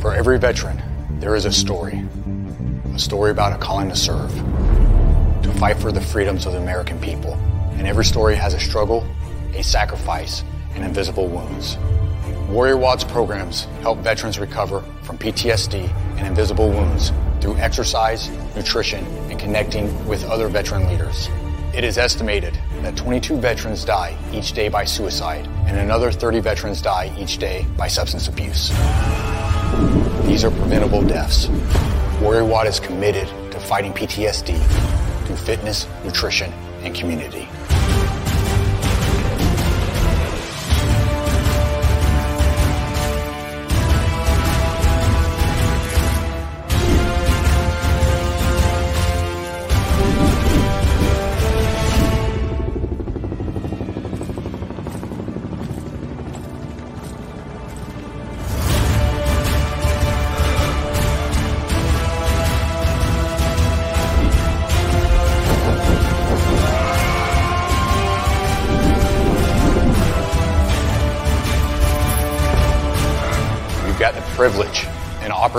For every veteran, there is a story. A story about a calling to serve, to fight for the freedoms of the American people. And every story has a struggle, a sacrifice, and invisible wounds. Warrior WOD's programs help veterans recover from PTSD and invisible wounds through exercise, nutrition, connecting with other veteran leaders. It is estimated that 22 veterans die each day by suicide, and another 30 veterans die each day by substance abuse. These are preventable deaths. Warrior WOD is committed to fighting PTSD through fitness, nutrition, and community.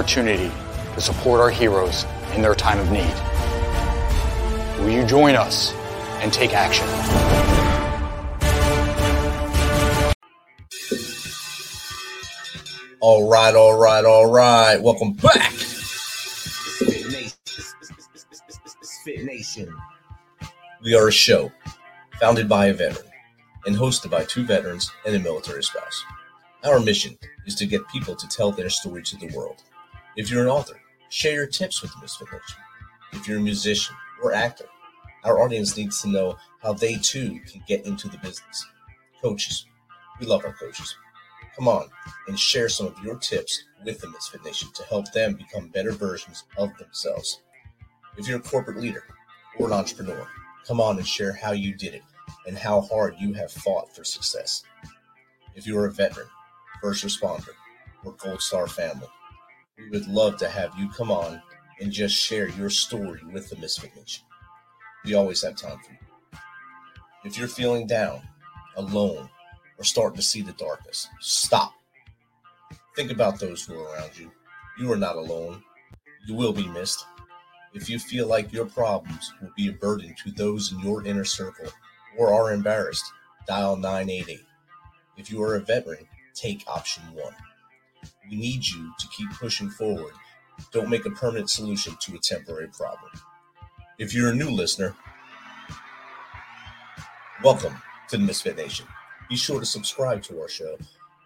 Opportunity to support our heroes in their time of need. Will you join us and take action? All right, all right, all right. Welcome back. Spit Nation. Spit Nation. We are a show founded by a veteran and hosted by two veterans and a military spouse. Our mission is to get people to tell their story to the world. If you're an author, share your tips with the Misfit Nation. If you're a musician or actor, our audience needs to know how they too can get into the business. Coaches, we love our coaches. Come on and share some of your tips with the Misfit Nation to help them become better versions of themselves. If you're a corporate leader or an entrepreneur, come on and share how you did it and how hard you have fought for success. If you are a veteran, first responder, or Gold Star family, we would love to have you come on and just share your story with the Misfit Nation. We always have time for you. If you're feeling down, alone, or starting to see the darkness, stop. Think about those who are around you. You are not alone. You will be missed. If you feel like your problems will be a burden to those in your inner circle or are embarrassed, dial 988. If you are a veteran, take option one. We need you to keep pushing forward. Don't make a permanent solution to a temporary problem. If you're a new listener, welcome to the Misfit Nation. Be sure to subscribe to our show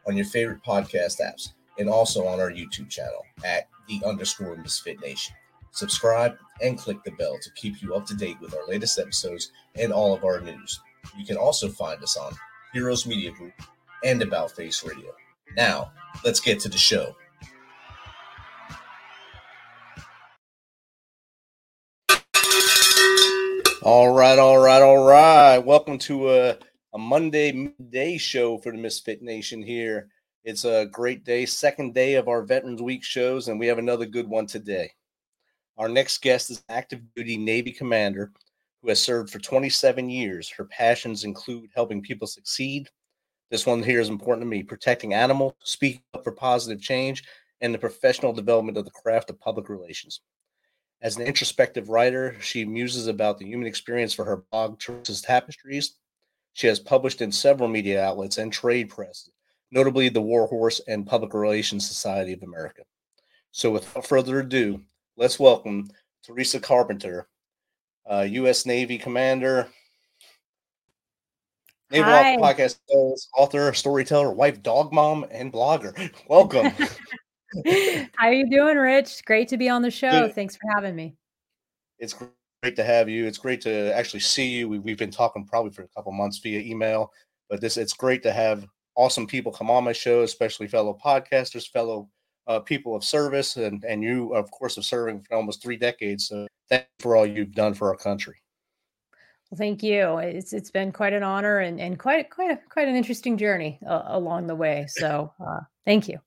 on your favorite podcast apps and also on our YouTube channel at the underscore Misfit Nation. Subscribe and click the bell to keep you up to date with our latest episodes and all of our news. You can also find us on Heroes Media Group and About Face Radio. Now, let's get to the show. All right, all right, all right. Welcome to a, a Monday midday show for the Misfit Nation here. It's a great day, second day of our Veterans Week shows, and we have another good one today. Our next guest is active duty Navy commander who has served for 27 years. Her passions include helping people succeed. This one here is important to me protecting animals, speaking up for positive change, and the professional development of the craft of public relations. As an introspective writer, she muses about the human experience for her blog, Theresa's Tapestries. She has published in several media outlets and trade press, notably the War Horse and Public Relations Society of America. So, without further ado, let's welcome Theresa Carpenter, uh, U.S. Navy Commander, Naval Hi. Podcast host, author, storyteller, wife, dog mom, and blogger. Welcome. How are you doing, Rich? Great to be on the show. Good. Thanks for having me. it's great to have you. It's great to actually see you. We, we've been talking probably for a couple months via email, but this it's great to have awesome people come on my show, especially fellow podcasters, fellow uh, people of service, and and you, of course, of serving for almost three decades. So thank you for all you've done for our country. Well, thank you. It's it's been quite an honor and and quite quite a, quite an interesting journey uh, along the way. So uh, thank you.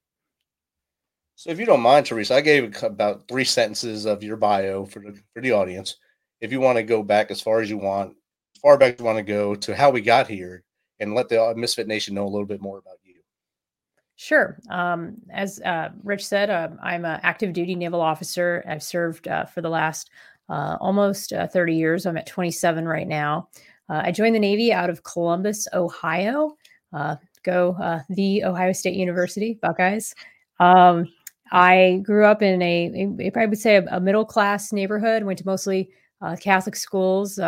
So if you don't mind, Theresa, I gave about three sentences of your bio for the for the audience. if you want to go back as far as you want, as far back as you want to go to how we got here, and let the uh, Misfit Nation know a little bit more about you. Sure. Um, as uh, Rich said, uh, I'm an active duty naval officer. I've served uh, for the last uh, almost uh, 30 years. I'm at 27 right now. Uh, I joined the Navy out of Columbus, Ohio. go the Ohio State University Buckeyes. Um, I grew up in a, I would say, a, a middle class neighborhood. Went to mostly Catholic schools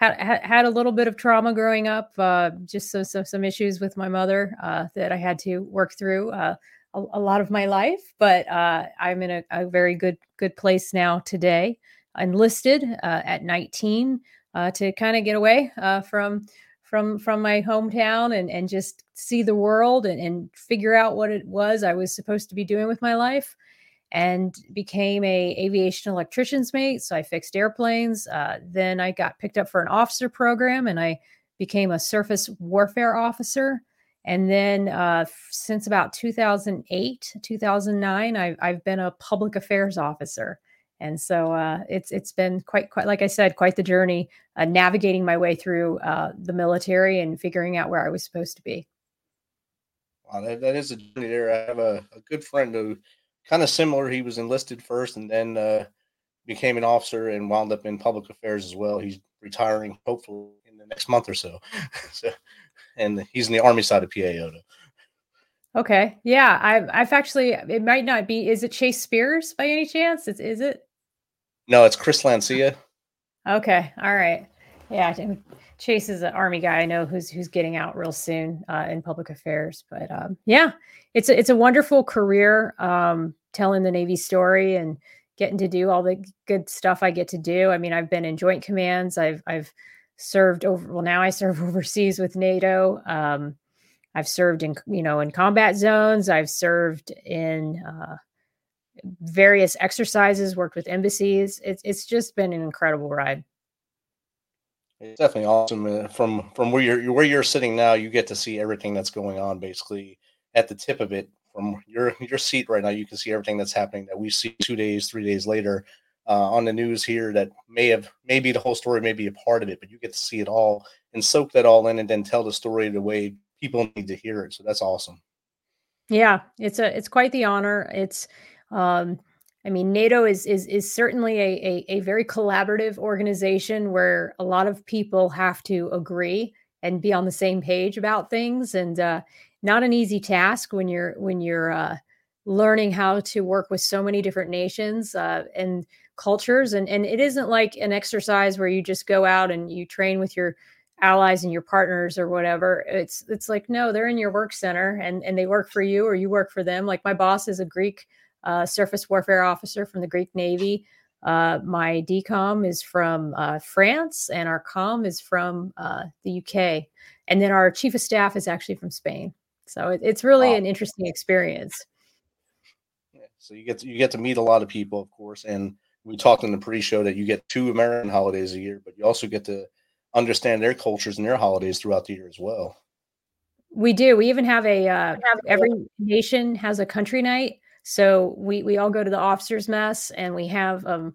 had, had a little bit of trauma growing up, uh, just so, so, some issues with my mother uh, that I had to work through uh, a, a, lot of my life. But uh, I'm in a, a, very good good place now today. Enlisted uh, at 19 uh, to kind of get away from from from my hometown and and just see the world and, and figure out what it was I was supposed to be doing with my life and became a aviation electrician's mate. So I fixed airplanes. Uh, then I got picked up for an officer program, and I became a surface warfare officer. And then uh, since about 2008, 2009, I've, I've been a public affairs officer. And so uh, it's it's been quite quite like I said, quite the journey uh, navigating my way through uh, the military and figuring out where I was supposed to be. Wow, that, that is a journey there. I have a, a good friend who kind of similar. He was enlisted first and then uh, became an officer and wound up in public affairs as well. He's retiring hopefully in the next month or so. so and he's in the army side of PA Okay. Yeah. I've I've actually it might not be is it Chase Spears by any chance? Is is it? No, it's Chris Lancia. Okay. All right. Yeah. Chase is an army guy I know who's who's getting out real soon uh, in public affairs. But um, yeah, it's a, it's a wonderful career um, telling the Navy story and getting to do all the good stuff I get to do. I mean, I've been in joint commands. I've I've served over. Well, now I serve overseas with NATO. Um, I've served in you know in combat zones. I've served in uh, various exercises. Worked with embassies. It's it's just been an incredible ride. It's definitely awesome. Uh, from from where you're where you're sitting now, you get to see everything that's going on basically at the tip of it. From your your seat right now, you can see everything that's happening that we see two days, three days later uh, on the news here. That may have maybe the whole story may be a part of it, but you get to see it all and soak that all in, and then tell the story the way people need to hear it. So that's awesome. Yeah, it's a it's quite the honor. It's um I mean, NATO is is is certainly a, a, a very collaborative organization where a lot of people have to agree and be on the same page about things, and uh, not an easy task when you're when you're uh, learning how to work with so many different nations uh, and cultures. And and it isn't like an exercise where you just go out and you train with your allies and your partners or whatever. It's it's like no, they're in your work center and and they work for you or you work for them. Like my boss is a Greek uh, surface warfare officer from the Greek Navy. Uh, my DCOM is from uh, France, and our COM is from uh, the UK. And then our chief of staff is actually from Spain. So it, it's really wow. an interesting experience. Yeah, so you get to, you get to meet a lot of people, of course, and we talked in the pre-show that you get two American holidays a year, but you also get to understand their cultures and their holidays throughout the year as well. We do. We even have a uh, every nation has a country night so we we all go to the officers mess and we have um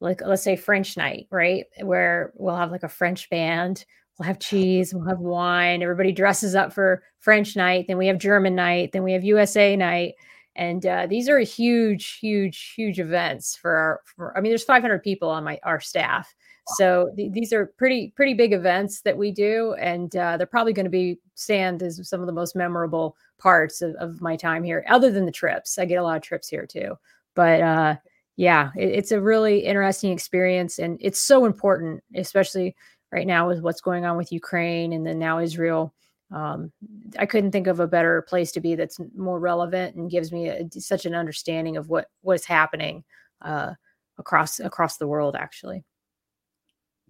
like let's say French night, right? Where we'll have like a French band, we'll have cheese, we'll have wine, everybody dresses up for French night, then we have German night, then we have USA night. And uh, these are huge, huge, huge events for our. For, I mean, there's 500 people on my our staff, so th- these are pretty pretty big events that we do, and uh, they're probably going to be stand as some of the most memorable parts of, of, my time here. Other than the trips, I get a lot of trips here too. But uh, yeah, it, it's a really interesting experience, and it's so important, especially right now with what's going on with Ukraine and then now Israel. Um, I couldn't think of a better place to be that's more relevant and gives me a, such an understanding of what what is happening uh, across across the world. Actually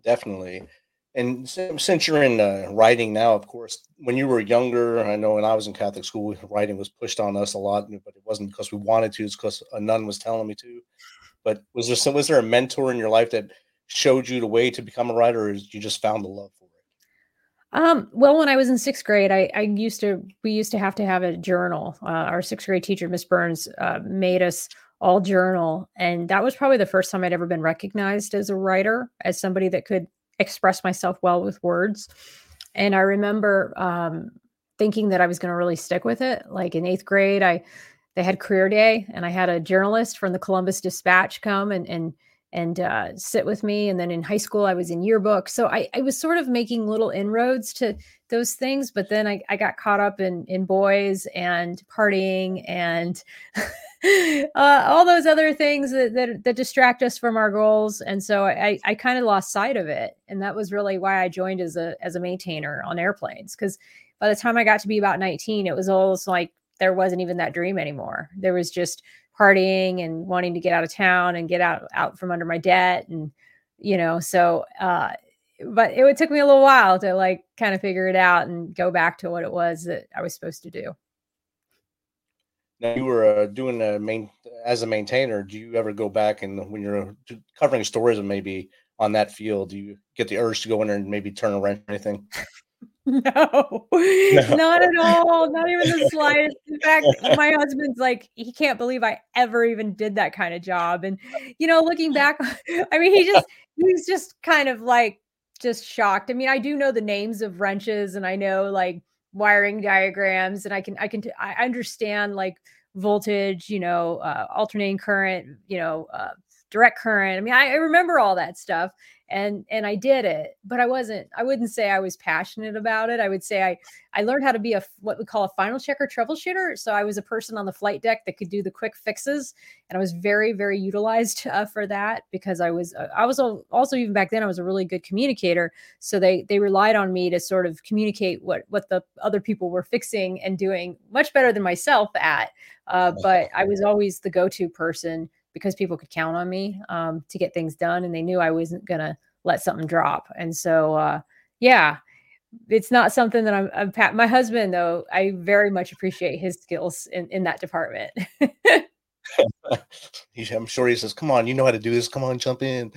definitely. And since you're in uh, writing now, of course, when you were younger, I know when I was in Catholic school, writing was pushed on us a lot, but it wasn't because we wanted to; it's because a nun was telling me to. But was there some, was there a mentor in your life that showed you the way to become a writer, or you just found the love for it? Um, well, when I was in sixth grade, I, I used to we used to have to have a journal. Uh, our sixth grade teacher, Miss Burns, uh, made us all journal. And that was probably the first time I'd ever been recognized as a writer, as somebody that could express myself well with words. And I remember um, thinking that I was going to really stick with it. Like in eighth grade, I they had career day, and I had a journalist from the Columbus Dispatch come and and and uh, sit with me. And then in high school, I was in yearbook. So I, I was sort of making little inroads to those things. But then I, I got caught up in, in boys and partying and uh, all those other things that, that, that, distract us from our goals. And so I, I kind of lost sight of it. And that was really why I joined as a, as a maintainer on airplanes. Because by the time I got to be about 19, it was almost like there wasn't even that dream anymore. There was just partying and wanting to get out of town and get out out from under my debt and you know so uh but it, took me a little while to like kind of figure it out and go back to what it was that I was supposed to do. Now you were uh, doing a main as a maintainer. Do you ever go back and when you're covering stories and maybe on that field, do you get the urge to go in there and maybe turn a wrench or anything? No, no, not at all. Not even the slightest. In fact, my husband's like, he can't believe I ever even did that kind of job. And, you know, looking back, I mean, he just, he's just kind of like, just shocked. I mean, I do know the names of wrenches and I know like wiring diagrams and I can, I can, I understand like voltage, you know, uh, alternating current, you know, uh, direct current. I mean, I, I remember all that stuff and and I did it, but I wasn't. I wouldn't say I was passionate about it. I would say I I learned how to be a what we call a final checker troubleshooter. So I was a person on the flight deck that could do the quick fixes, and I was very very utilized uh, for that because I was uh, I was also even back then I was a really good communicator. So they they relied on me to sort of communicate what what the other people were fixing and doing much better than myself at. Uh, but I was always the go to person because people could count on me um, to get things done and they knew I wasn't going to let something drop. And so, uh, yeah, it's not something that I'm, I'm, my husband though. I very much appreciate his skills in, in that department. I'm sure he says, "Come on, you know how to do this. Come on, jump in."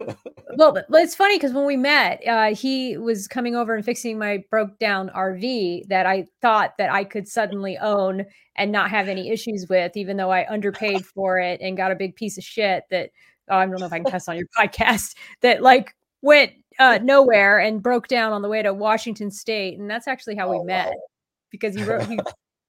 well, but it's funny because when we met, uh, he was coming over and fixing my broke down RV that I thought that I could suddenly own and not have any issues with, even though I underpaid for it and got a big piece of shit that oh, I don't know if I can test on your podcast that like went uh, nowhere and broke down on the way to Washington State, and that's actually how we oh, met wow. because he wrote he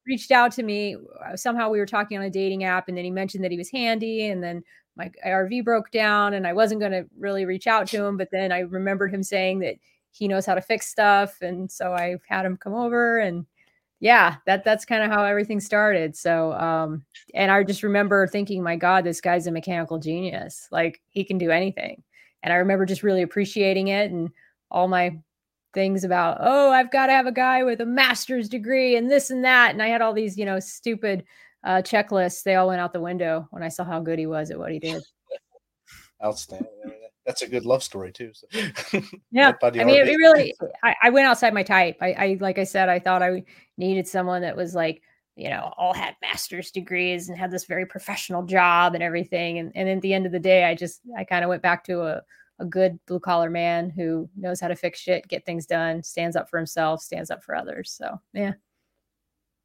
reached out to me. Uh, somehow we were talking on a dating app, and then he mentioned that he was handy, and then my RV broke down, and I wasn't going to really reach out to him, but then I remembered him saying that he knows how to fix stuff, and so I had him come over, and yeah, that that's kind of how everything started. So, um, and I just remember thinking, my God, this guy's a mechanical genius. Like he can do anything. And I remember just really appreciating it and all my things about, oh, I've got to have a guy with a master's degree and this and that. And I had all these, you know, stupid uh, checklists. They all went out the window when I saw how good he was at what he did. Outstanding. That's a good love story too. So. yeah, I mean, it, really. I, I, went outside my type. I, I, like I said, I thought I needed someone that was like, you know, all had master's degrees and had this very professional job and everything. And and at the end of the day, I just I kind of went back to a a good blue collar man who knows how to fix shit, get things done, stands up for himself, stands up for others. So yeah.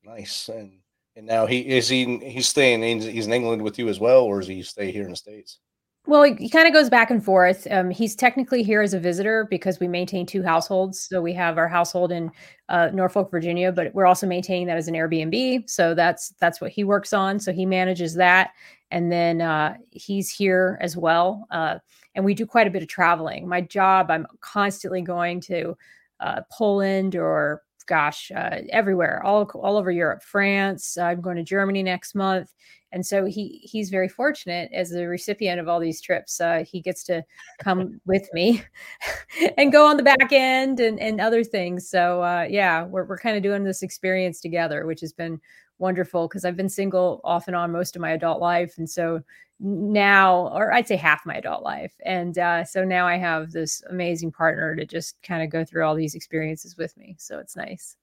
Nice. And and now he is he he's staying in he's in England with you as well, or is he stay here in the States? Well, he, he kind of goes back and forth. Um, he's technically here as a visitor because we maintain two households. So we have our household in uh, Norfolk, Virginia, but we're also maintaining that as an Airbnb. So that's that's what he works on. So he manages that, and then uh, he's here as well. Uh, and we do quite a bit of traveling. My job, I'm constantly going to uh, Poland or gosh, uh, everywhere, all all over Europe, France. I'm going to Germany next month, and so he he's very fortunate as a recipient of all these trips. Uh, he gets to come with me and go on the back end and and other things. So uh, yeah, we're we're kind of doing this experience together, which has been wonderful because I've been single off and on most of my adult life, and so now, or I'd say half my adult life, and uh, so now I have this amazing partner to just kind of go through all these experiences with me. So it's nice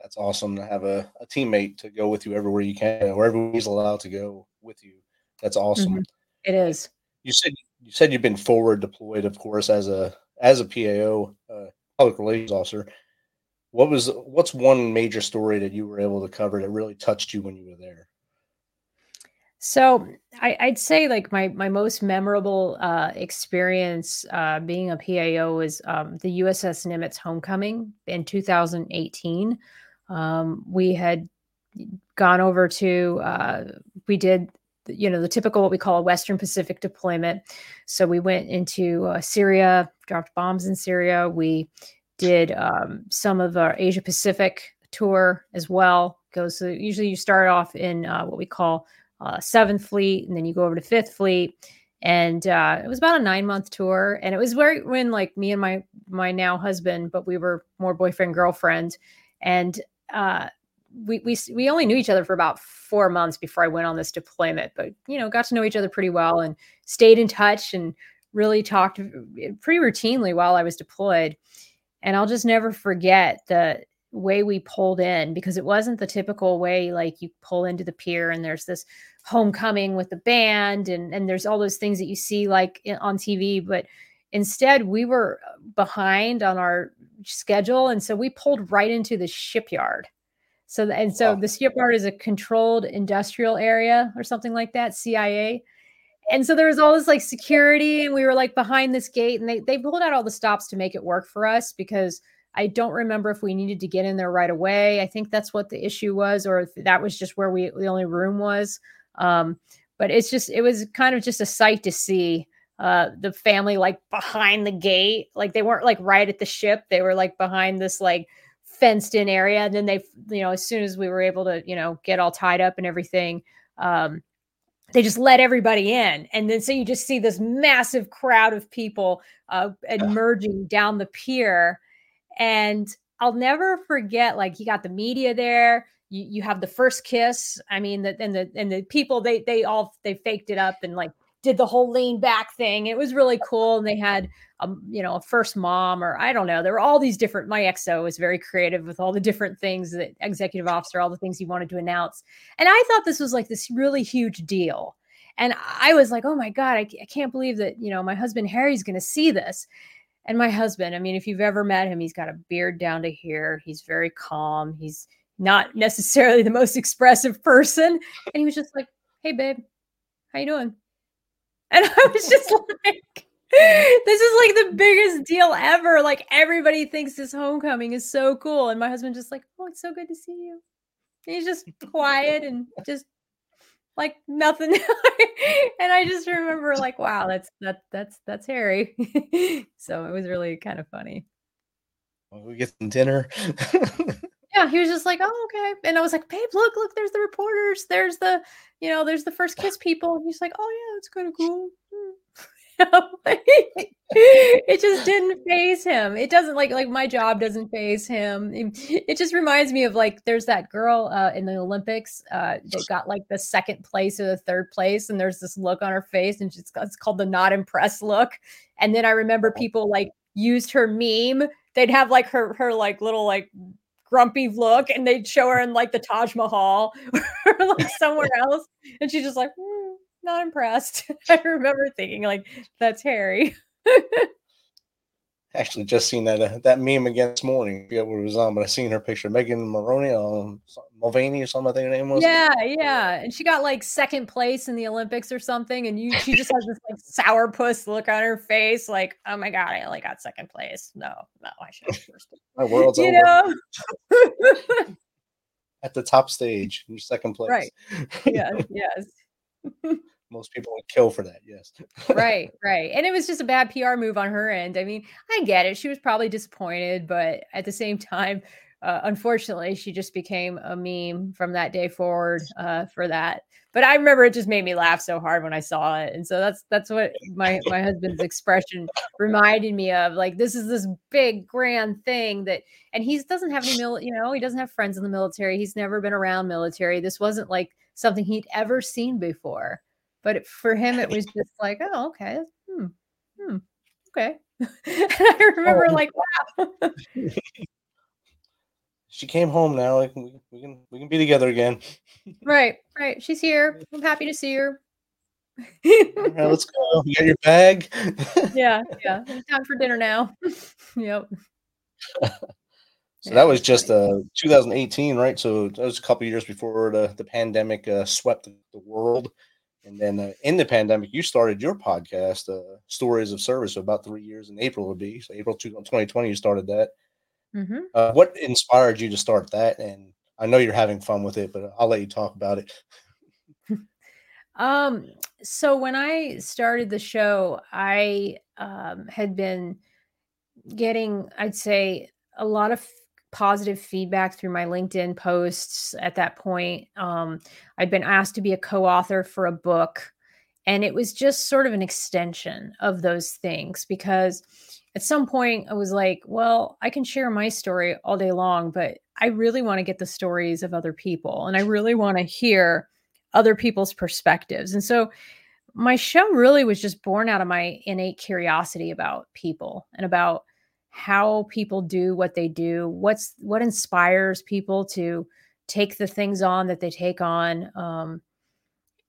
that's awesome to have a, a teammate to go with you everywhere you can, wherever he's allowed to go with you. That's awesome. Mm-hmm. It is. You said you said you've been forward deployed, of course, as a as a PAO, uh, public relations officer. What was what's one major story that you were able to cover that really touched you when you were there? So I, would say like my my most memorable uh, experience uh, being a PAO was um, the USS Nimitz homecoming in 2018. Um, we had gone over to uh, we did you know the typical what we call a Western Pacific deployment. So we went into uh, Syria, dropped bombs in Syria. We did um, some of our Asia Pacific tour as well. Goes so usually you start off in uh, what we call uh, Seventh Fleet, and then you go over to Fifth Fleet. And uh, it was about a nine month tour, and it was where when like me and my my now husband, but we were more boyfriend girlfriend, and uh, we we we only knew each other for about four months before I went on this deployment, but you know got to know each other pretty well and stayed in touch and really talked pretty routinely while I was deployed. And I'll just never forget the way we pulled in because it wasn't the typical way like you pull into the pier and there's this homecoming with the band and and there's all those things that you see like on TV but instead we were uh, behind on our schedule and so we pulled right into the shipyard so and so wow. the shipyard is a controlled industrial area or something like that CIA and so there was all this like security and we were like behind this gate and they they pulled out all the stops to make it work for us because I don't remember if we needed to get in there right away. I think that's what the issue was, or if that was just where we the only room was. Um, but it's just it was kind of just a sight to see uh, the family like behind the gate, like they weren't like right at the ship. They were like behind this like fenced in area. And then they, you know, as soon as we were able to, you know, get all tied up and everything, um, they just let everybody in and then so you just see this massive crowd of people uh, emerging down the pier and I'll never forget, like you got the media there. You, you have the first kiss. I mean, the, and the and the people they they all they faked it up and like did the whole lean back thing. It was really cool. And they had um, you know, a first mom or I don't know. There were all these different my exo was very creative with all the different things that executive officer, all the things he wanted to announce. And I thought this was like this really huge deal. And I was like, oh my God, I, I can't believe that, you know, my husband Harry's gonna see this and my husband, I mean, if you've ever met him, he's got a beard down to here. He's very calm. He's not necessarily the most expressive person. And he was just like, Hey babe, how you doing? And I was just like, this is like the biggest deal ever. Like everybody thinks this homecoming is so cool. And my husband just like, Oh, it's so good to see you. And he's just quiet and just like nothing. And i just remember like wow that's that that's that's harry so it was really kind of funny. Well, we get some dinner. Yeah he was just like oh okay. And i was like babe look look there's the reporters. There's the you know there's the first kiss people. And he's like oh yeah that's kind of cool it just didn't phase him. It doesn't like like my job doesn't phase him. It, just reminds me of like there's that girl uh, in the Olympics uh, that got like the second place or the third place, and there's this look on her face, and she's it's called the not impressed look. And then I remember people like used her meme. They'd have like her her like little like grumpy look, and they'd show her in like the Taj Mahal or like somewhere else, and she's just like. Not impressed. I remember thinking like, that's Harry. Actually, just seen that uh, that meme again this morning. I forget what it was on, but I seen her picture. Megan Maroney, um, Mulvaney or something. I think her name was. Yeah, yeah, and she got like second place in the Olympics or something, and you she just has this like sourpuss look on her face, like, oh my god, I only got second place. No, no, I should have first. my world's you over. Know? At the top stage, in second place. Right. Yes. Yes. most people would kill for that. Yes. right, right. And it was just a bad PR move on her end. I mean, I get it. She was probably disappointed, but at the same time, uh, unfortunately, she just became a meme from that day forward uh, for that. But I remember it just made me laugh so hard when I saw it, and so that's that's what my my husband's expression reminded me of. Like this is this big grand thing that, and he doesn't have any mil, you know, he doesn't have friends in the military. He's never been around military. This wasn't like something he'd ever seen before. But for him, it was just like, oh, okay, hmm, hmm, okay. I remember, oh. like, wow. she came home now. Like we, we can we can be together again. right, right. She's here. I'm happy to see her. All right, let's go. You got your bag? yeah, yeah. It's time for dinner now. yep. So that was just uh 2018, right? So that was a couple years before the, the pandemic uh, swept the world. And then uh, in the pandemic, you started your podcast, uh, Stories of Service, so about three years in April would be. So April 2020, you started that. Mm-hmm. Uh, what inspired you to start that? And I know you're having fun with it, but I'll let you talk about it. um, so when I started the show, I um, had been getting, I'd say, a lot of positive feedback through my LinkedIn posts at that point. Um, I'd been asked to be a co author for a book, and it was just sort of an extension of those things because at some point I was like, well, I can share my story all day long, but I really want to get the stories of other people and I really want to hear other people's perspectives. And so my show really was just born out of my innate curiosity about people and about how people do what they do what's what inspires people to take the things on that they take on um,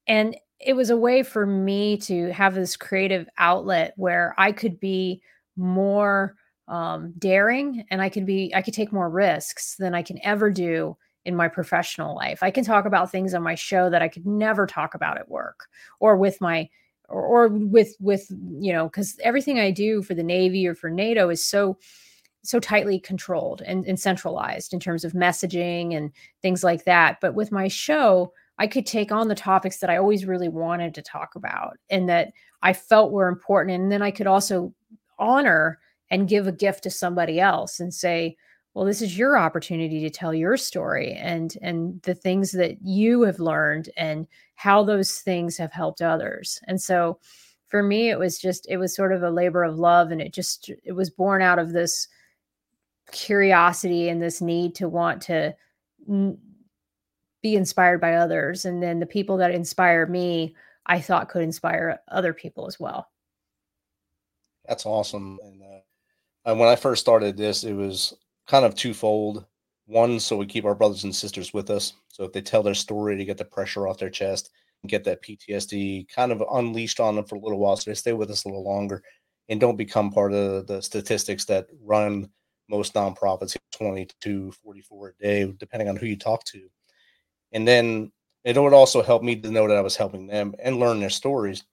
and it was a way for me to have this creative outlet where i could be more um, daring and i could be i could take more risks than i can ever do in my professional life. I can talk about things on my show that i could never talk about at work or with my or, or with with you know because everything i do for the navy or for nato is so so tightly controlled and, and centralized in terms of messaging and things like that. But with my show i could take on the topics that i always really wanted to talk about and that i felt were important and then i could also honor and give a gift to somebody else and say well this is your opportunity to tell your story and and the things that you have learned and how those things have helped others. And so for me it was just it was sort of a labor of love and it just it was born out of this curiosity and this need to want to be inspired by others and then the people that inspire me i thought could inspire other people as well that's awesome and, uh, when i first started this it was kind of twofold. One, so we keep our brothers and sisters with us. So if they tell their story to get the pressure off their chest and get that PTSD kind of unleashed on them for a little while, so they stay with us a little longer and don't become part of the statistics that run most nonprofits 20 to 44 a day depending on who you talk to and then it would also help me to know that i was helping them and learn their stories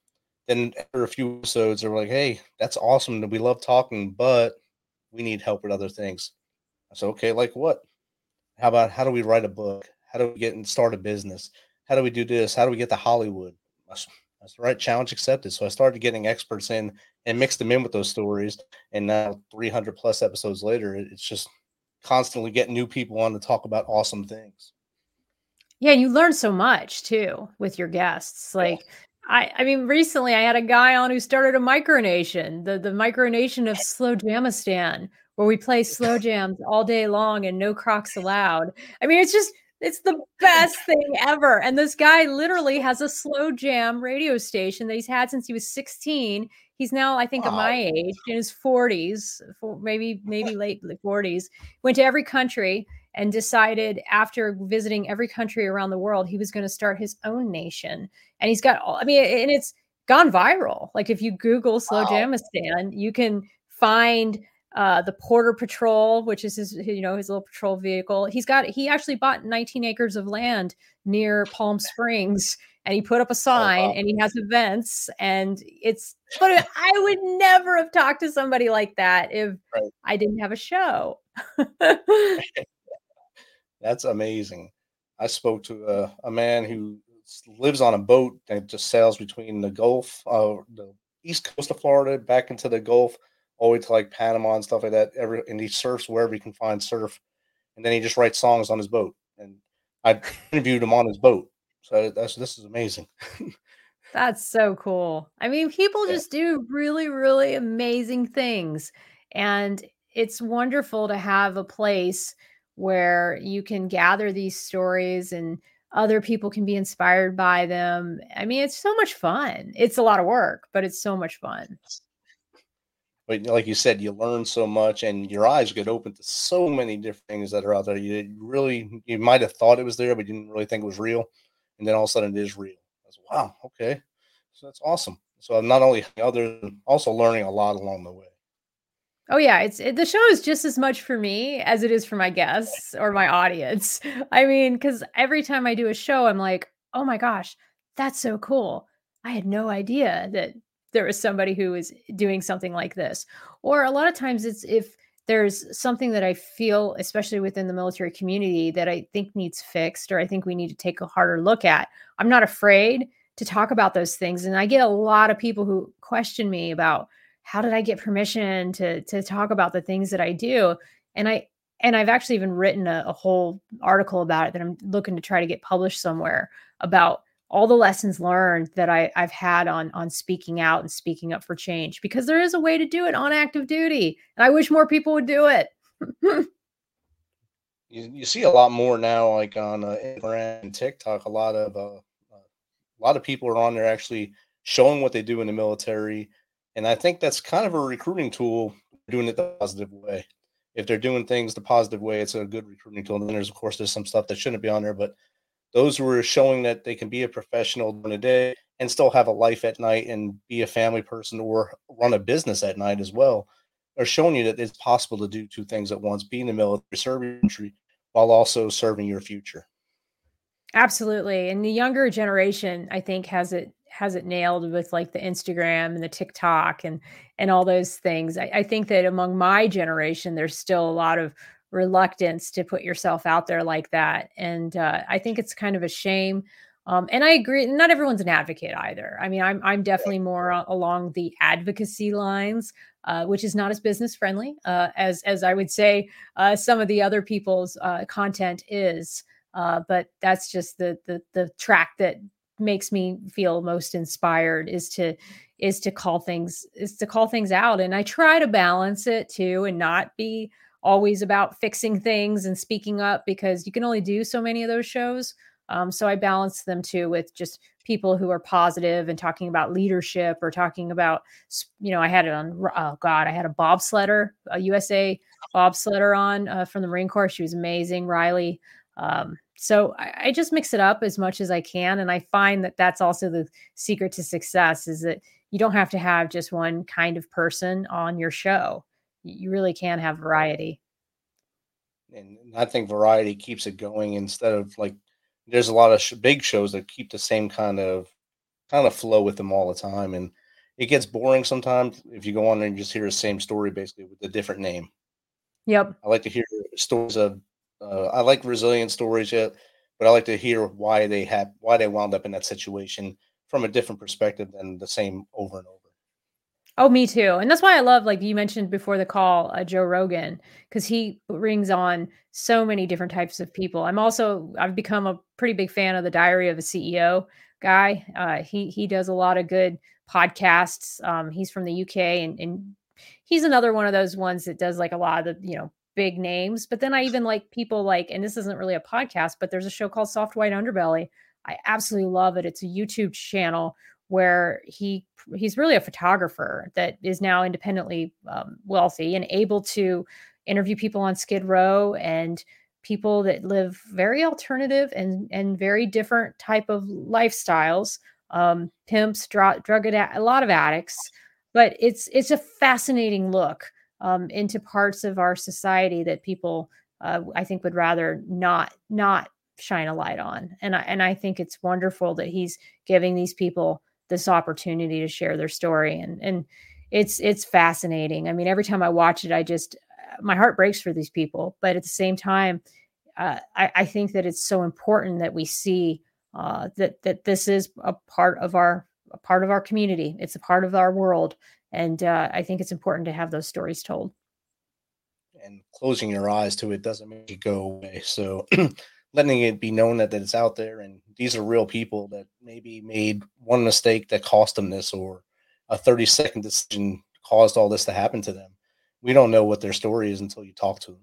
then after a few episodes they're like hey that's awesome we love talking but we need help with other things I said, okay, like what? How about how do we write a book? How do we get and start a business? How do we do this? How do we get to Hollywood? That's, right challenge accepted. So I started getting experts in and mixed them in with those stories. And now 300 plus episodes later, it's just constantly getting new people on to talk about awesome things. Yeah, you learn so much too with your guests. Like. I, I mean, recently I had a guy on who started a micronation, the the micronation of Slowjamastan, where we play slow jams all day long and no crocs allowed. I mean, it's just it's the best thing ever. And this guy literally has a slow jam radio station that he's had since he was 16. He's now, I think, wow. my age, in his 40s, maybe maybe late 40s. Went to every country and decided after visiting every country around the world, he was going to start his own nation. And he's got all. I mean, and it's gone viral. Like if you Google Slow wow. Jamistan, you can find uh, the Porter Patrol, which is his, you know, his little patrol vehicle. He's got, he actually bought 19 acres of land near Palm Springs and he put up a sign oh, wow. and he has events and it's, but I would never have talked to somebody like that if right. I didn't have a show. That's amazing. I spoke to a, a, man who lives on a boat that just sails between the Gulf, uh, the east coast of Florida, back into the Gulf all the way to like Panama and stuff like that. Every and he surfs wherever he can find surf, and then he just writes songs on his boat. And I interviewed him on his boat, so that's this is amazing. that's so cool. I mean, people yeah. just do really, really amazing things, and it's wonderful to have a place where you can gather these stories and other people can be inspired by them. I mean, it's so much fun. It's a lot of work, but it's so much fun but like you said, you learn so much, and your eyes get open to so many different things that are out there. You really, you might have thought it was there, but you didn't really think it was real, and then all of a sudden it is real. Was, wow, okay, so that's awesome. So I'm not only other, also learning a lot along the way. Oh yeah, it's it, the show is just as much for me as it is for my guests or my audience. I mean, because every time I do a show, I'm like, oh my gosh, that's so cool. I had no idea that there was somebody who was doing something like this. Or a lot of times it's if there's something that I feel, especially within the military community, that I think needs fixed or I think we need to take a harder look at. I'm not afraid to talk about those things. And I get a lot of people who question me about how did I get permission to to talk about the things that I do? And I and I've actually even written a, a whole article about it that I'm looking to try to get published somewhere about all the lessons learned that I, I've had on on speaking out and speaking up for change because there is a way to do it on active duty and i wish more people would do it you, you see a lot more now like on uh, instagram and tiktok a lot of uh, a lot of people are on there actually showing what they do in the military and i think that's kind of a recruiting tool doing it the positive way. If they're doing things the positive way it's a good recruiting tool. And then there's of course there's some stuff that shouldn't be on there but those who are showing that they can be a professional during the day and still have a life at night and be a family person or run a business at night as well are showing you that it's possible to do two things at once be in the military serving country while also serving your future. Absolutely. And the younger generation i think has it has it nailed with like the instagram and the tiktok and and all those things I, I think that among my generation there's still a lot of reluctance to put yourself out there like that. And uh, I think it's kind of a shame. Um, and I agree. Not everyone's an advocate either. I mean, I'm I'm definitely more along the advocacy lines, uh, which is not as business friendly uh, as as I would say uh, some of the other people's uh, content is. Uh, but that's just the the the track that makes me feel most inspired is to is to call things is to call things out, and I try to balance it too, and not be always about fixing things and speaking up because you can only do so many of those shows. Um, so I balance them too with just people who are positive and talking about leadership or talking about, you know, I had it on, oh God, I had a bobsledder, a USA bobsledder on uh, from the Marine Corps. She was amazing, Riley. Um, so I, I just mix it up as much as I can. And I find that that's also the secret to success is that you don't have to have just one kind of person on your show you really can have variety. And I think variety keeps it going instead of like there's a lot of sh- big shows that keep the same kind of kind of flow with them all the time and it gets boring sometimes if you go on and just hear the same story basically with a different name. Yep. I like to hear stories of uh, I like resilient stories yet, but I like to hear why they had why they wound up in that situation from a different perspective than the same over and over. Oh, me too. And that's why I love, like you mentioned before the call, uh, Joe Rogan, because he brings on so many different types of people. I'm also, I've become a pretty big fan of the Diary of a CEO guy. Uh, he he does a lot of good podcasts. Um, he's from the UK, and, and he's another one of those ones that does like a lot of the you know big names. But then I even like people like, and this isn't really a podcast, but there's a show called Soft White Underbelly. I absolutely love it. It's a YouTube channel where he he's really a photographer that is now independently um, wealthy and able to interview people on Skid Row and people that live very alternative and and very different type of lifestyles um, pimps drug, drug ad- a lot of addicts but it's it's a fascinating look um, into parts of our society that people uh, I think would rather not not shine a light on. And I, and I think it's wonderful that he's giving these people this opportunity to share their story. And and it's it's fascinating. I mean every time i watch it i just my heart breaks for these people. But at the same time uh, I, I, think that it's so important that we see uh, that that this is a part of our a part of our community. It's a part of our world and uh, i think it's important to have those stories told. And closing your eyes to it doesn't make it go away so letting it be known that, that it's out there and these are real people that maybe made one mistake that cost them this or a 30 second decision caused all this to happen to them. We don't know what their story is until you talk to them.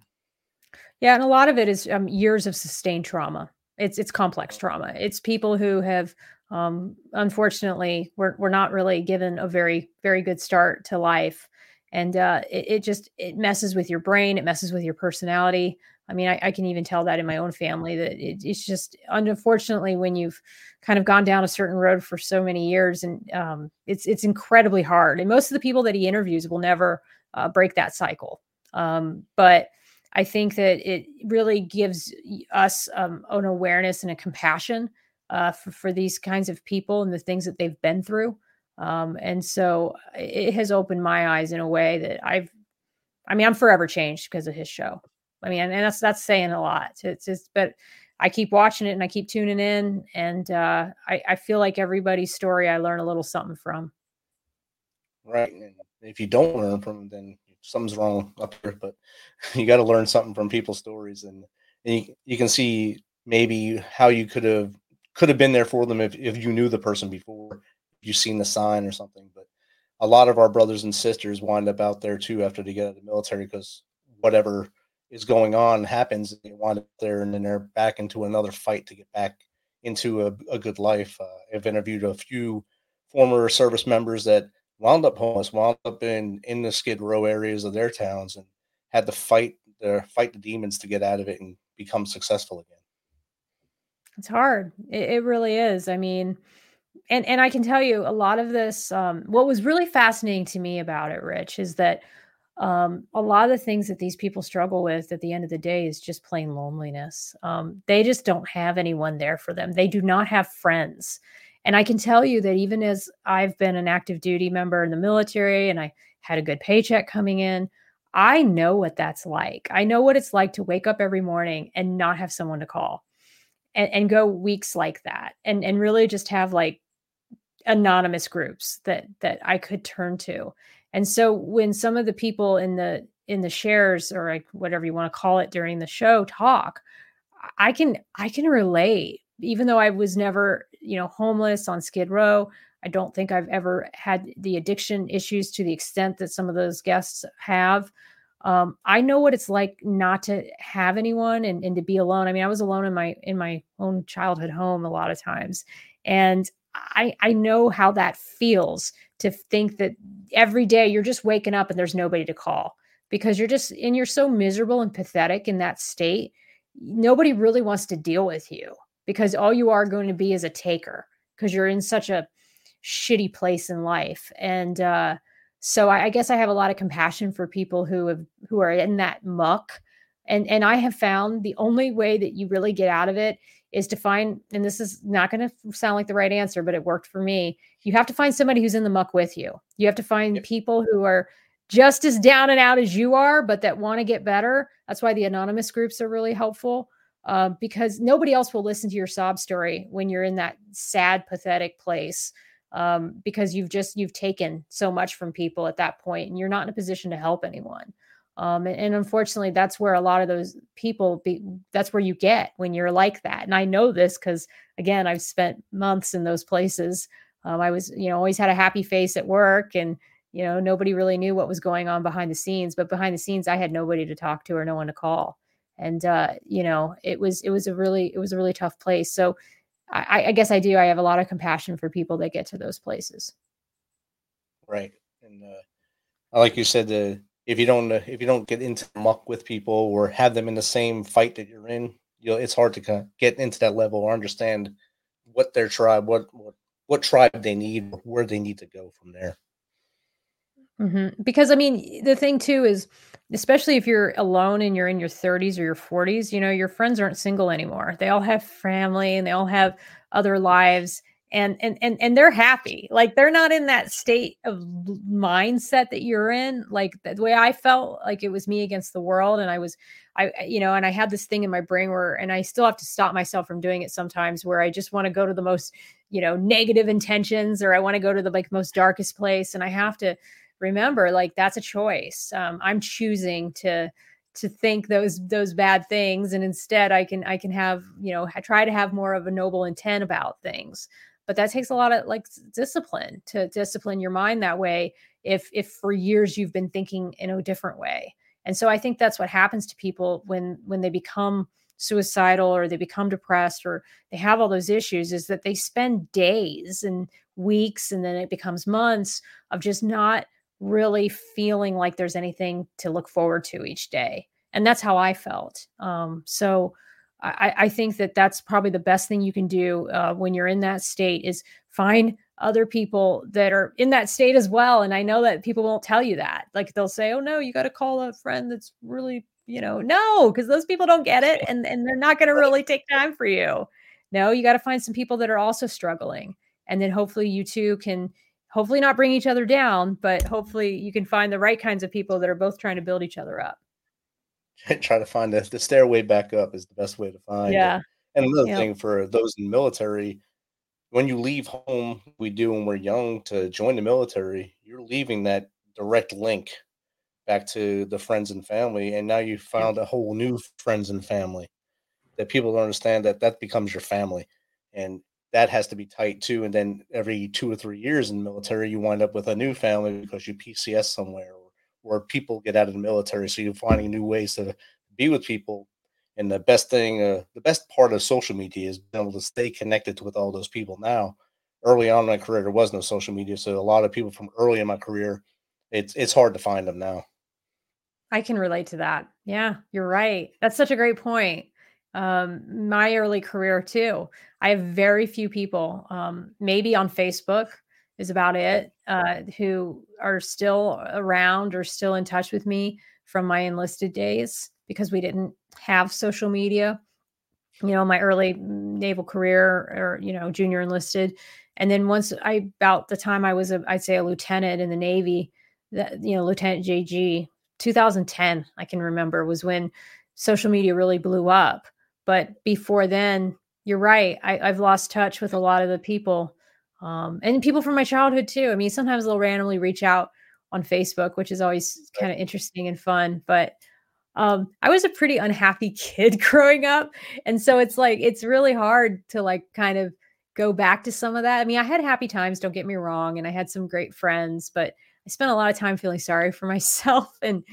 Yeah and a lot of it is um, years of sustained trauma. It's it's complex trauma. It's people who have um, unfortunately we're, we're not really given a very very good start to life and uh, it, it just it messes with your brain it messes with your personality I mean, I, I, can even tell that in my own family that it, it's just unfortunately when you've kind of gone down a certain road for so many years, and um, it's it's incredibly hard. And most of the people that he interviews will never uh, break that cycle. Um, but I think that it really gives us um, an awareness and a compassion uh, for, for these kinds of people and the things that they've been through. Um, and so it has opened my eyes in a way that I've, I mean, I'm forever changed because of his show. I mean, and that's that's saying a lot. It's just, but I keep watching it and I keep tuning in, and uh, I, I feel like everybody's story I learn a little something from. Right, and if you don't learn from them, then something's wrong up here. But you got to learn something from people's stories, and, and you, you can see maybe how you could have could have been there for them if, if you knew the person before, if you seen the sign or something. But a lot of our brothers and sisters wind up out there too after they get out of the military because whatever is going on happens, they wind up there and then they're back into another fight to get back into a, a good life. Uh, I've interviewed a few former service members that wound up homeless, wound up in in the Skid Row areas of their towns, and had to fight the fight the demons to get out of it and become successful again. It's hard. It, it really is. I mean, and and I can tell you a lot of this. Um, what was really fascinating to me about it, Rich, is that um, a lot of the things that these people struggle with at the end of the day is just plain loneliness. Um, they just don't have anyone there for them. They do not have friends. And I can tell you that even as I've been an active duty member in the military and I had a good paycheck coming in, I know what that's like. I know what it's like to wake up every morning and not have someone to call and, and go weeks like that and, and really just have like anonymous groups that that I could turn to. And so when some of the people in the in the shares or like whatever you want to call it during the show talk, I can I can relate even though I was never, you know, homeless on Skid Row, I don't think I've ever had the addiction issues to the extent that some of those guests have. Um, I know what it's like not to have anyone and, and to be alone. I mean, I was alone in my in my own childhood home a lot of times, and I I know how that feels to think that every day you're just waking up and there's nobody to call because you're just and you're so miserable and pathetic in that state. Nobody really wants to deal with you because all you are going to be is a taker because you're in such a shitty place in life and uh, so I, I, guess i have a lot of compassion for people who have who are in that muck and and i have found the only way that you really get out of it is to find and this is not going to sound like the right answer but it worked for me you have to find somebody who's in the muck with you you have to find people who are just as down and out as you are but that want to get better that's why the anonymous groups are really helpful uh, because nobody else will listen to your sob story when you're in that sad, pathetic place. Um, because you've just you've taken so much from people at that point, and you're not in a position to help anyone. Um, and, and, unfortunately, that's where a lot of those people be. That's where you get when you're like that. And I know this because again, I've spent months in those places. Um, I was, you know, always had a happy face at work, and you know, nobody really knew what was going on behind the scenes. But behind the scenes, I had nobody to talk to or no one to call and uh, you know it was it was a really it was a really tough place so I, I guess i do. I have a lot of compassion for people that get to those places. Right and uh, like you said the if you don't uh, if you don't get into muck with people or have them in the same fight that you're in you know it's hard to kind of get into that level or understand what their tribe what what what tribe they need where they need to go from there. Mm-hmm. because i mean the thing too is especially if you're alone and you're in your 30s or your 40s, you know, your friends aren't single anymore. They all have family and they all have other lives and and and and they're happy. Like they're not in that state of mindset that you're in. Like the way I felt like it was me against the world and I was I you know, and I had this thing in my brain where and I still have to stop myself from doing it sometimes where I just want to go to the most, you know, negative intentions or I want to go to the like most darkest place and I have to remember like that's a choice. Um, i'm choosing to to think those those bad things and instead i can i can have you know I try to have more of a noble intent about things. But that takes a lot of like discipline to discipline your mind that way if if for years you've been thinking in a different way. And so i think that's what happens to people when when they become suicidal or they become depressed or they have all those issues is that they spend days and weeks and then it becomes months of just not really feeling like there's anything to look forward to each day. And that's how I felt. Um, so I, I, think that that's probably the best thing you can do uh, when you're in that state is find other people that are in that state as well. And I know that people won't tell you that. Like they'll say, oh, no, you got to call a friend that's really, you know, no, because those people don't get it and, and they're not going to really take time for you. no, you got to find some people that are also struggling. And then hopefully you two can hopefully not bring each other down, but hopefully you can find the right kinds of people that are both trying to build each other up. Try to find the, the stairway back up is the best way to find yeah. it. And another yep. thing for those in military, when you leave home, we do when we're young to join the military, you're leaving that direct link back to the friends and family. And now you found a whole new friends and family that people don't understand that that becomes your family. And that has to be tight too. And then every two or three years in the military, you wind up with a new family because you PCS somewhere or, or people get out of the military. So you're finding new ways to be with people. And the best thing, uh, the best part of social media is being able to stay connected with all those people now. Early on in my career, there was no social media. So a lot of people from early in my career, it's it's hard to find them now. I can relate to that. Yeah, you're right. That's such a great point. Um, my early career too. I have very few people, um, maybe on Facebook is about it, uh, who are still around or still in touch with me from my enlisted days because we didn't have social media. You know, my early naval career or, you know, junior enlisted. And then once I, about the time I was, a, I'd say a lieutenant in the Navy, that, you know, Lieutenant JG, 2010, I can remember was when social media really blew up. But before then, you're right. I, have lost touch with a lot of the people um, and people from my childhood too. I mean, sometimes they'll randomly reach out on Facebook, which is always kind of interesting and fun. But um, I was a pretty unhappy kid growing up. And so it's like, it's really hard to like kind of go back to some of that. I mean, I had happy times, don't get me wrong. And I had some great friends, but I spent a lot of time feeling sorry for myself and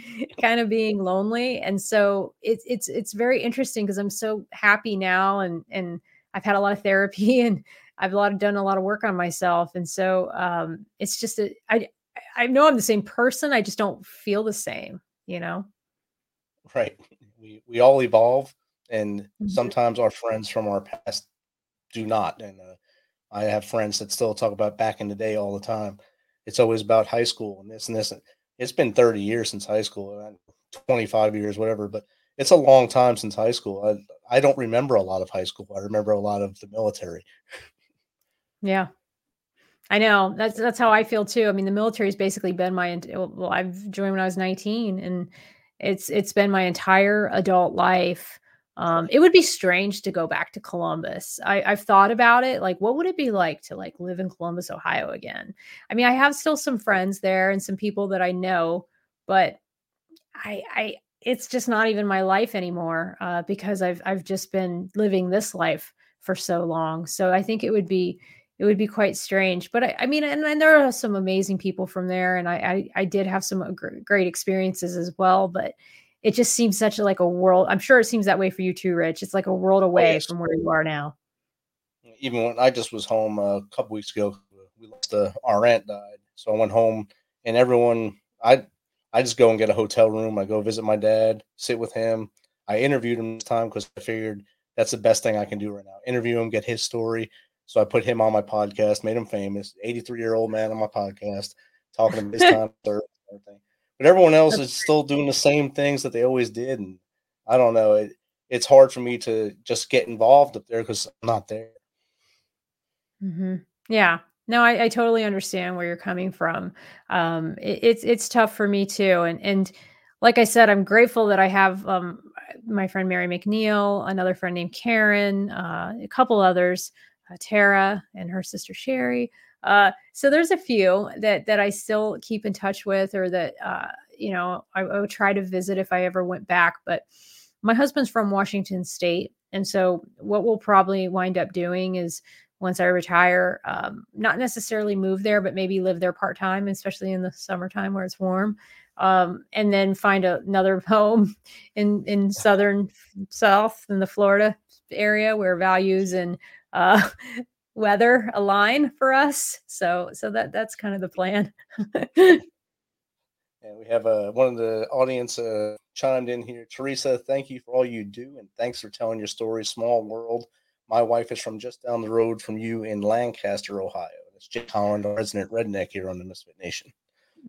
kind of being lonely. And so it's it's it's very interesting because I'm so happy now and and I've had a lot of therapy and I've a lot of, done a lot of work on myself. And so um, it's just a, I I know I'm the same person. I just don't feel the same, you know? Right. We we all evolve and mm-hmm. sometimes our friends from our past do not. And uh, I have friends that still talk about back in the day all the time it's always about high school and this and this. It's been 30 years since high school, uh, 25 years, whatever, but it's a long time since high school. I, I don't remember a lot of high school. I remember a lot of the military. Yeah. I know that's that's how I feel too. I mean, the military has basically been my well. I've joined when I was 19, and it's it's been my entire adult life. Um, it would be strange to go back to Columbus. I, I've thought about it. Like, what would it be like to like live in Columbus, Ohio again? I mean, I have still some friends there and some people that I know, but I, I, it's just not even my life anymore uh, because I've, I've just been living this life for so long. So I think it would be, it would be quite strange. But I, I mean, and, and, there are some amazing people from there, and I, I, I did have some great experiences as well. But it just seems such a, like a world. I'm sure it seems that way for you too, Rich. It's like a world oh, away oh, yes. from where you are now. Even when I just was home a couple weeks ago, we lost a, our aunt died, so I went home, and everyone, I, I just go and get a hotel room. I go visit my dad, sit with him. I interviewed him this time because I figured that's the best thing I can do right now. Interview him, get his story. So I put him on my podcast, made him famous. 83 year old man on my podcast, talking to this time, third, everything but everyone else is still doing the same things that they always did. And I don't know. It, it's hard for me to just get involved up there because I'm not there. Mm-hmm. Yeah. No, I, I, totally understand where you're coming from. Um, it, it's it's tough for me too, and and like I said, I'm grateful that I have um, my friend Mary McNeil, another friend named Karen, uh, a couple others, uh, Tara, and her sister Sherry. Uh, so there's a few that that I still keep in touch with, or that uh, you know I, I would try to visit if I ever went back. But my husband's from Washington State, and so what we'll probably wind up doing is once I retire, um, not necessarily move there, but maybe live there part time, especially in the summertime where it's warm. Um, and then find a, another home in in southern south in the Florida area where values and uh, weather align for us. So so that that's kind of the plan. and we have uh, one of the audience uh, chimed in here. Theresa, thank you for all you do, and thanks for telling your story. Small world. My wife is from just down the road from you in Lancaster, Ohio. It's Jake Holland, our resident redneck here on the Misfit Nation.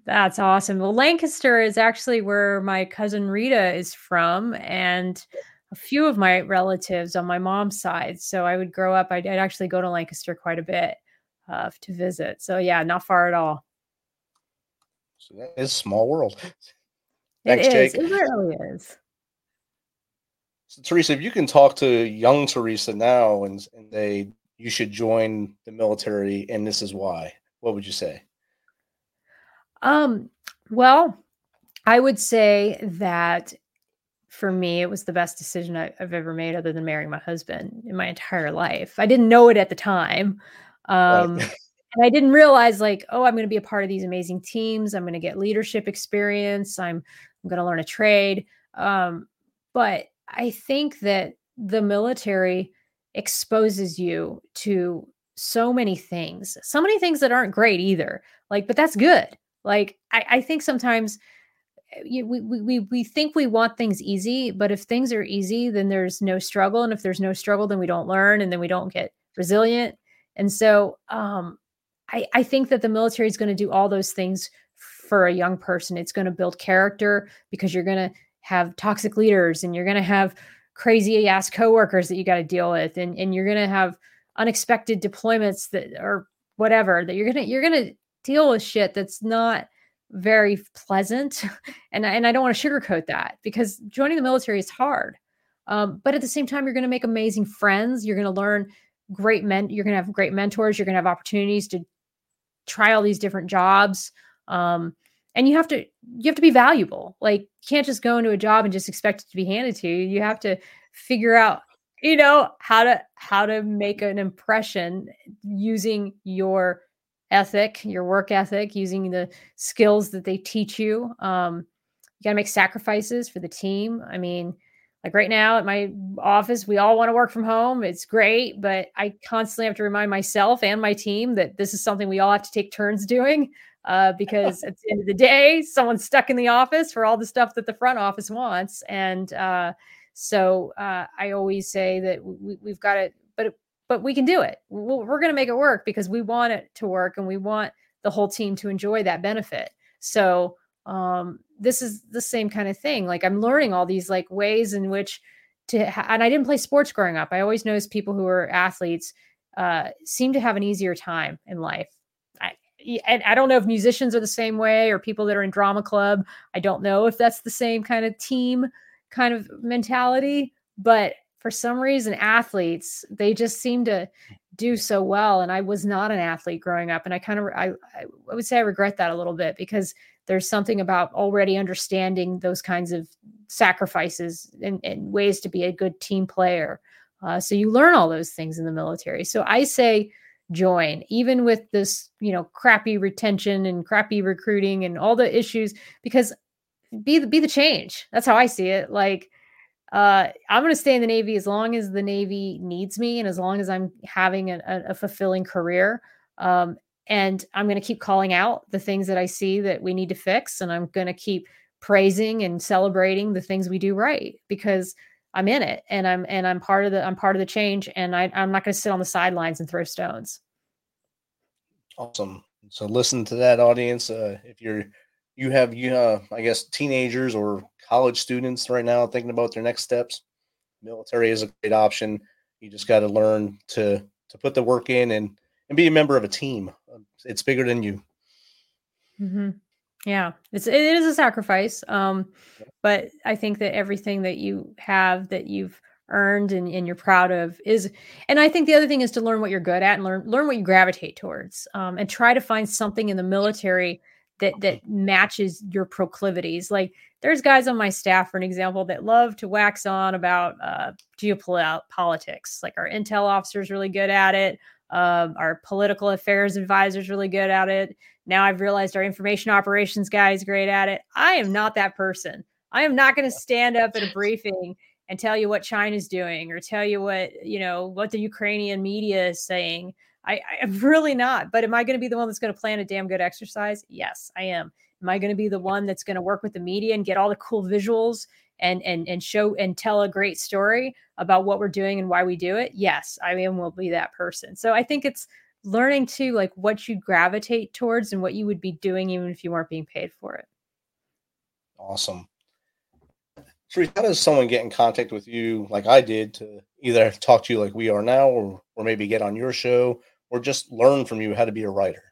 That's awesome. Well, Lancaster is actually where my cousin Rita is from, and a few of my relatives on my mom's side. So I would grow up, I'd, I'd actually go to Lancaster quite a bit uh, to visit. So yeah, not far at all. So that is small world. Thanks, it is. Jake. It really is. So, Theresa, if you can talk to young Theresa now and, and they you should join the military and this is why, what would you say? Um, well, I would say that for me, it was the best decision I, have ever made, other than marrying my husband in my entire life. I didn't know it at the time. Um, right. and I didn't realize, like, oh, I'm going to be a part of these amazing teams. I'm going to get leadership experience. I'm, I'm going to learn a trade. Um, but I think that the military exposes you to so many things, so many things that aren't great either. Like, but that's good. Like, I, I think sometimes we, we, we, think we want things easy, but if things are easy, then there's no struggle. And if there's no struggle, then we don't learn and then we don't get resilient. And so um, I, I think that the military is going to do all those things for a young person. It's going to build character because you're going to have toxic leaders and you're going to have crazy ass coworkers that you got to deal with and, and you're going to have unexpected deployments that or whatever that you're going to you're going to deal with shit that's not very pleasant and and I don't want to sugarcoat that because joining the military is hard um, but at the same time you're going to make amazing friends you're going to learn great men you're going to have great mentors you're going to have opportunities to try all these different jobs um, and you have to you have to be valuable like you can't just go into a job and just expect it to be handed to you you have to figure out you know how to how to make an impression using your ethic your work ethic using the skills that they teach you. Um, you got to make sacrifices for the team. I mean like right now at my office we all want to work from home. It's great but i constantly have to remind myself and my team that this is something we all have to take turns doing uh, because at the end of the day, someone's stuck in the office for all the stuff that the front office wants. And uh, so uh, I always say that we, have got it, but we can do it. We're, going to make it work because we want it to work, and we want the whole team to enjoy that benefit. So um, this is the same kind of thing. Like I'm learning all these like ways in which to, ha- and I didn't play sports growing up. I always noticed people who are athletes uh, seem to have an easier time in life and I don't know if musicians are the same way or people that are in drama club. I don't know if that's the same kind of team kind of mentality, but for some reason athletes, they just seem to do so well and I was not an athlete growing up and I kind of I I would say I regret that a little bit because there's something about already understanding those kinds of sacrifices and, and ways to be a good team player. Uh, so you learn all those things in the military. So I say join even with this you know crappy retention and crappy recruiting and all the issues because be the be the change that's how i see it like uh i'm going to stay in the navy as long as the navy needs me and as long as i'm having a, a fulfilling career um and i'm going to keep calling out the things that i see that we need to fix and i'm going to keep praising and celebrating the things we do right because I'm in it and I'm and I'm part of the I'm part of the change and I, I'm not going to sit on the sidelines and throw stones. Awesome. So listen to that audience. Uh, if you're you have you uh, I guess teenagers or college students right now thinking about their next steps, military is a great option. You just got to learn to to put the work in and and be a member of a team. It's bigger than you. Mm-hmm. Yeah, it's it is a sacrifice. Um, but I think that everything that you have that you've earned and, and you're proud of is and I think the other thing is to learn what you're good at and learn learn what you gravitate towards. Um, and try to find something in the military that that matches your proclivities. Like there's guys on my staff, for an example, that love to wax on about uh, geopolitics. Like our intel officer is really good at it. Um, our political affairs advisor is really good at it. Now I've realized our information operations guy is great at it. I am not that person. I am not going to stand up at a briefing and tell you what China's doing or tell you what, you know, what the Ukrainian media is saying. I, I'm really not. But am I going to be the one that's going to plan a damn good exercise? Yes, I am. Am I going to be the one that's going to work with the media and get all the cool visuals and and and show and tell a great story about what we're doing and why we do it? Yes, I am will be that person. So I think it's learning to like what you gravitate towards and what you would be doing even if you weren't being paid for it. Awesome. Theresa, how does someone get in contact with you, like I did, to either talk to you like we are now, or or maybe get on your show, or just learn from you how to be a writer?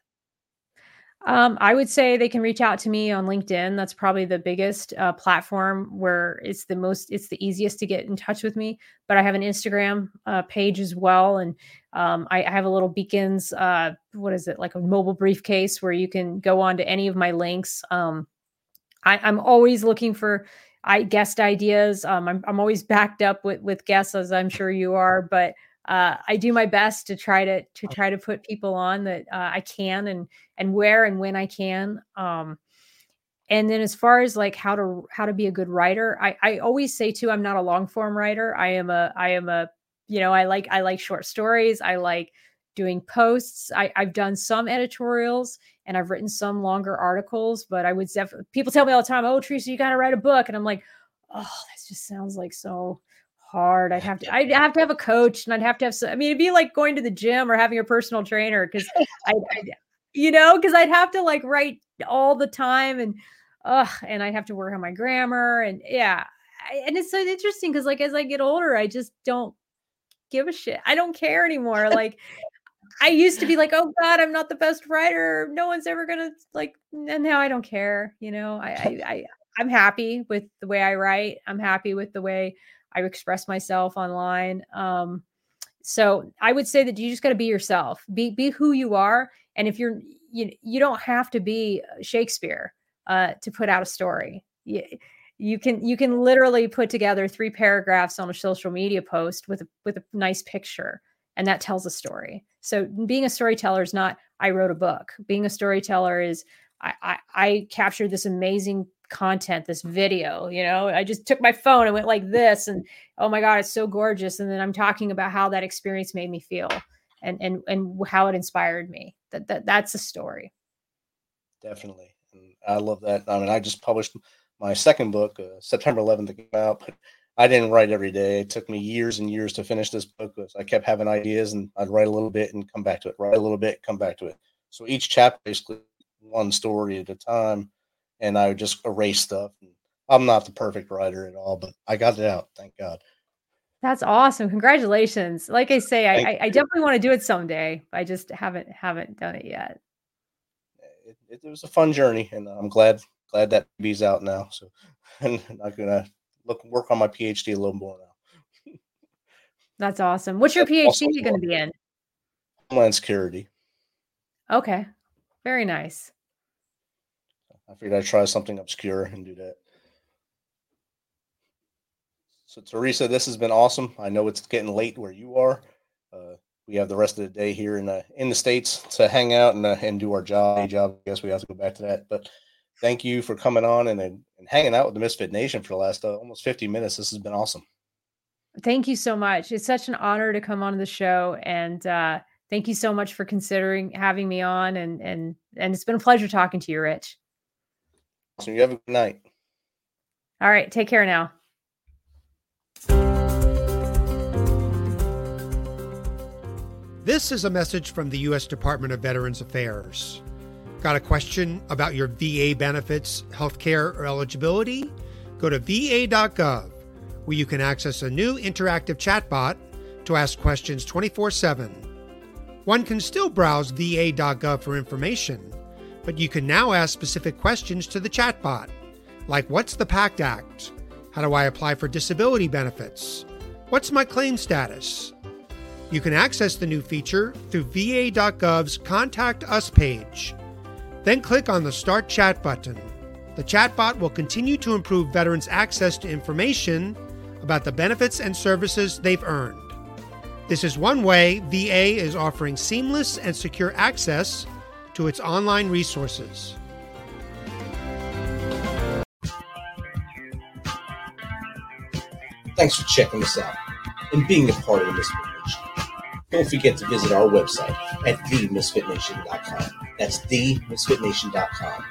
Um, I would say they can reach out to me on LinkedIn. That's probably the biggest uh, platform where it's the most, it's the easiest to get in touch with me. But I have an Instagram uh, page as well, and um, I, I, have a little beacons. Uh, what is it like a mobile briefcase where you can go on to any of my links. Um, I, I'm always looking for I guest ideas. Um, I'm I'm always backed up with with guests, as I'm sure you are, but uh, I do my best to try to to try to put people on that uh, I can and and where and when I can. Um, and then as far as like how to how to be a good writer, I I always say too, I'm not a long form writer. I am a I am a you know I like I like short stories. I like doing posts. I, I've done some editorials and I've written some longer articles, but I would definitely people tell me all the time, "Oh, Theresa, you got to write a book," and I'm like, "Oh, that just sounds like so hard. I'd have to I'd have to have a coach and I'd have to have some, I mean it'd be like going to the gym or having a personal trainer because I, you know because I'd have to like write all the time and uh and I'd have to work on my grammar and yeah. I, and it's so interesting because like as I get older I just don't give a shit. I don't care anymore. Like I used to be like oh god I'm not the best writer. No one's ever gonna like and now I don't care you know? I I, I I'm happy with the way I write. I'm happy with the way I express myself online. Um, so I would say that you just got to be yourself, be be who you are, and if you're you you don't have to be Shakespeare uh, to put out a story. You, you can you can literally put together three paragraphs on a social media post with a, with a nice picture, and that tells a story. So being a storyteller is not I wrote a book. Being a storyteller is I, I, I captured this amazing content, this video. You know, I just took my phone and went like this, and oh my god, it's so gorgeous. And then I'm talking about how that experience made me feel, and and and how it inspired me. That that that's a story. Definitely, and I love that. I mean, I just published my second book, uh, September 11th, to came out, but I didn't write every day. It took me years and years to finish this book. Because I kept having ideas, and I'd write a little bit and come back to it. Write a little bit, come back to it. So each chapter basically one story at a time and I would just erase stuff. I'm not the perfect writer at all, but I got it out. Thank God. That's awesome. Congratulations. Like I say, I, I, definitely want to do it someday. I just haven't haven't done it yet. It, it, it was a fun journey, and I'm glad glad that be's out now. So I'm not gonna look work on my PhD a little more now. That's awesome. What's your PhD going to be in? Homeland Security. Okay, very nice. I figured I'd try something obscure and do that. So, Theresa, this has been awesome. I know it's getting late where you are. Uh, we have the rest of the day here in the in the states to hang out and uh, and do our job. Job. I guess we have to go back to that. But thank you for coming on and and, hanging out with the Misfit Nation for the last uh, almost fifty minutes. This has been awesome. Thank you so much. It's such an honor to come on the show, and uh, thank you so much for considering having me on. And and and it's been a pleasure talking to you, Rich. So you have a good night. All right. Take care now. This is a message from the U.S. Department of Veterans Affairs. Got a question about your VA benefits, healthcare, or eligibility? Go to va.gov, where you can access a new interactive chatbot to ask questions 24 7. One can still browse va.gov for information but you can now ask specific questions to the chatbot, like What's the PACT Act? How do I apply for disability benefits? What's my claim status? You can access the new feature through va.gov's Contact Us page. Then click on the Start Chat button. The chatbot will continue to improve veterans' access to information about the benefits and services they've earned. This is one way VA is offering seamless and secure access to its online resources. Thanks for checking us out and being a part of the Misfit Nation. Don't forget to visit our website at themisfitnation.com. That's themisfitnation.com.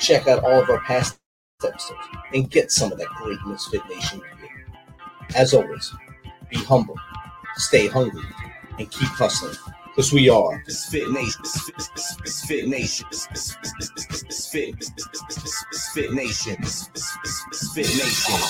Check out all of our past episodes and get some of that great Misfit Nation gear. As always, be humble, stay hungry, and keep hustling Because we are. Fit Nation. Fit Nation. Fit. Fit Nation. Fit Nation.